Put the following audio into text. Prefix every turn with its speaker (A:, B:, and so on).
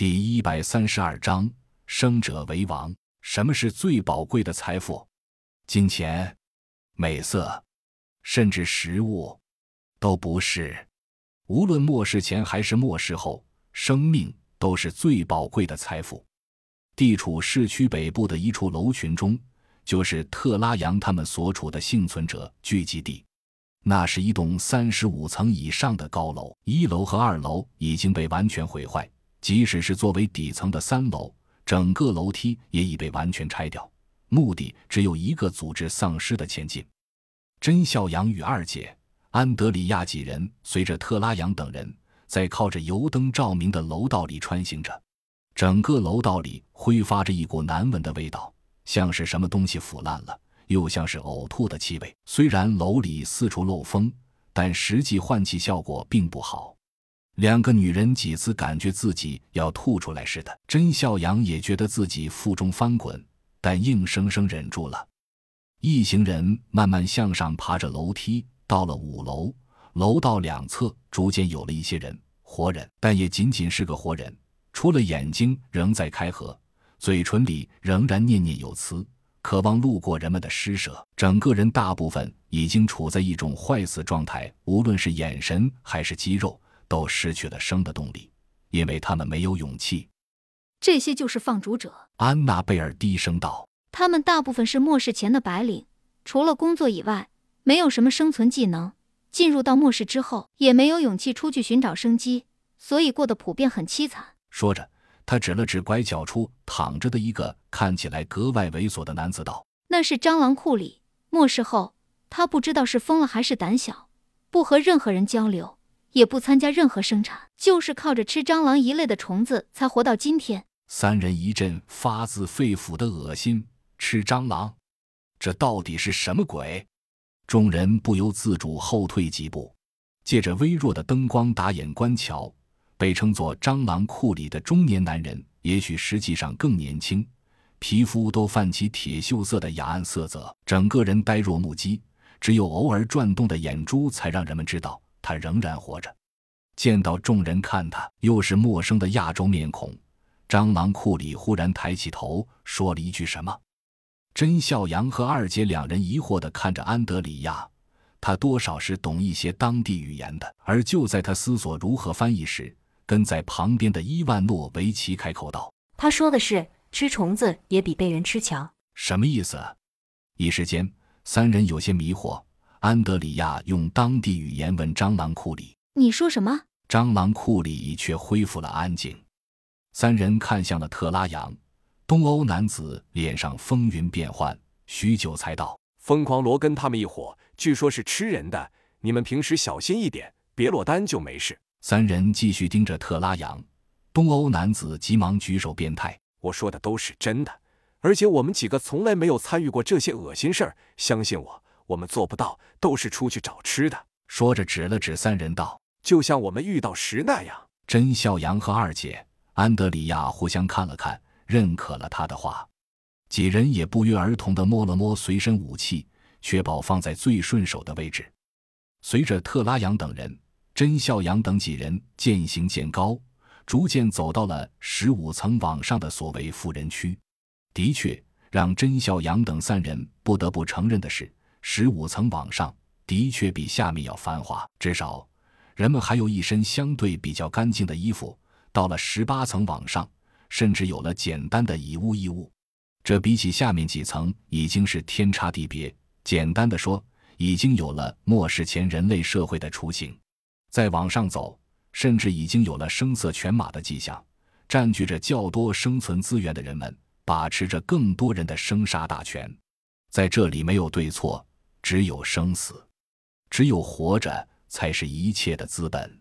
A: 第一百三十二章：生者为王。什么是最宝贵的财富？金钱、美色，甚至食物，都不是。无论末世前还是末世后，生命都是最宝贵的财富。地处市区北部的一处楼群中，就是特拉扬他们所处的幸存者聚集地。那是一栋三十五层以上的高楼，一楼和二楼已经被完全毁坏，即使是作为底层的三楼，整个楼梯也已被完全拆掉，目的只有一个：组织丧尸的前进。甄孝阳与二姐安德里亚几人随着特拉扬等人，在靠着油灯照明的楼道里穿行着。整个楼道里挥发着一股难闻的味道，像是什么东西腐烂了。又像是呕吐的气味。虽然楼里四处漏风，但实际换气效果并不好。两个女人几次感觉自己要吐出来似的。甄孝阳也觉得自己腹中翻滚，但硬生生忍住了。一行人慢慢向上爬着楼梯，到了五楼。楼道两侧逐渐有了一些人，活人，但也仅仅是个活人，除了眼睛仍在开合，嘴唇里仍然念念有词。渴望路过人们的施舍，整个人大部分已经处在一种坏死状态，无论是眼神还是肌肉，都失去了生的动力，因为他们没有勇气。
B: 这些就是放逐者，
A: 安娜贝尔低声道：“
B: 他们大部分是末世前的白领，除了工作以外，没有什么生存技能。进入到末世之后，也没有勇气出去寻找生机，所以过得普遍很凄惨。”
A: 说着。他指了指拐角处躺着的一个看起来格外猥琐的男子，道：“
B: 那是蟑螂库里。末世后，他不知道是疯了还是胆小，不和任何人交流，也不参加任何生产，就是靠着吃蟑螂一类的虫子才活到今天。”
A: 三人一阵发自肺腑的恶心。吃蟑螂，这到底是什么鬼？众人不由自主后退几步，借着微弱的灯光打眼观瞧。被称作“蟑螂库里”的中年男人，也许实际上更年轻，皮肤都泛起铁锈色的雅暗色泽，整个人呆若木鸡，只有偶尔转动的眼珠才让人们知道他仍然活着。见到众人看他，又是陌生的亚洲面孔，蟑螂库里忽然抬起头，说了一句什么。甄孝阳和二姐两人疑惑地看着安德里亚，他多少是懂一些当地语言的，而就在他思索如何翻译时，跟在旁边的伊万诺维奇开口道：“
C: 他说的是吃虫子也比被人吃强，
A: 什么意思？”一时间，三人有些迷惑。安德里亚用当地语言问蟑螂库里：“
B: 你说什么？”
A: 蟑螂库里却恢复了安静。三人看向了特拉扬，东欧男子脸上风云变幻，许久才道：“
D: 疯狂罗根他们一伙，据说是吃人的，你们平时小心一点，别落单就没事。”
A: 三人继续盯着特拉扬，东欧男子急忙举手变态：“
D: 我说的都是真的，而且我们几个从来没有参与过这些恶心事儿，相信我，我们做不到，都是出去找吃的。”
A: 说着指了指三人道：“
D: 就像我们遇到时那样。”
A: 甄孝阳和二姐安德里亚互相看了看，认可了他的话。几人也不约而同地摸了摸随身武器，确保放在最顺手的位置。随着特拉扬等人。甄孝阳等几人渐行渐高，逐渐走到了十五层往上的所谓富人区。的确，让甄孝阳等三人不得不承认的是，十五层往上的确比下面要繁华。至少，人们还有一身相对比较干净的衣服。到了十八层往上，甚至有了简单的以物易物。这比起下面几层已经是天差地别。简单的说，已经有了末世前人类社会的雏形。再往上走，甚至已经有了声色犬马的迹象。占据着较多生存资源的人们，把持着更多人的生杀大权。在这里，没有对错，只有生死，只有活着才是一切的资本。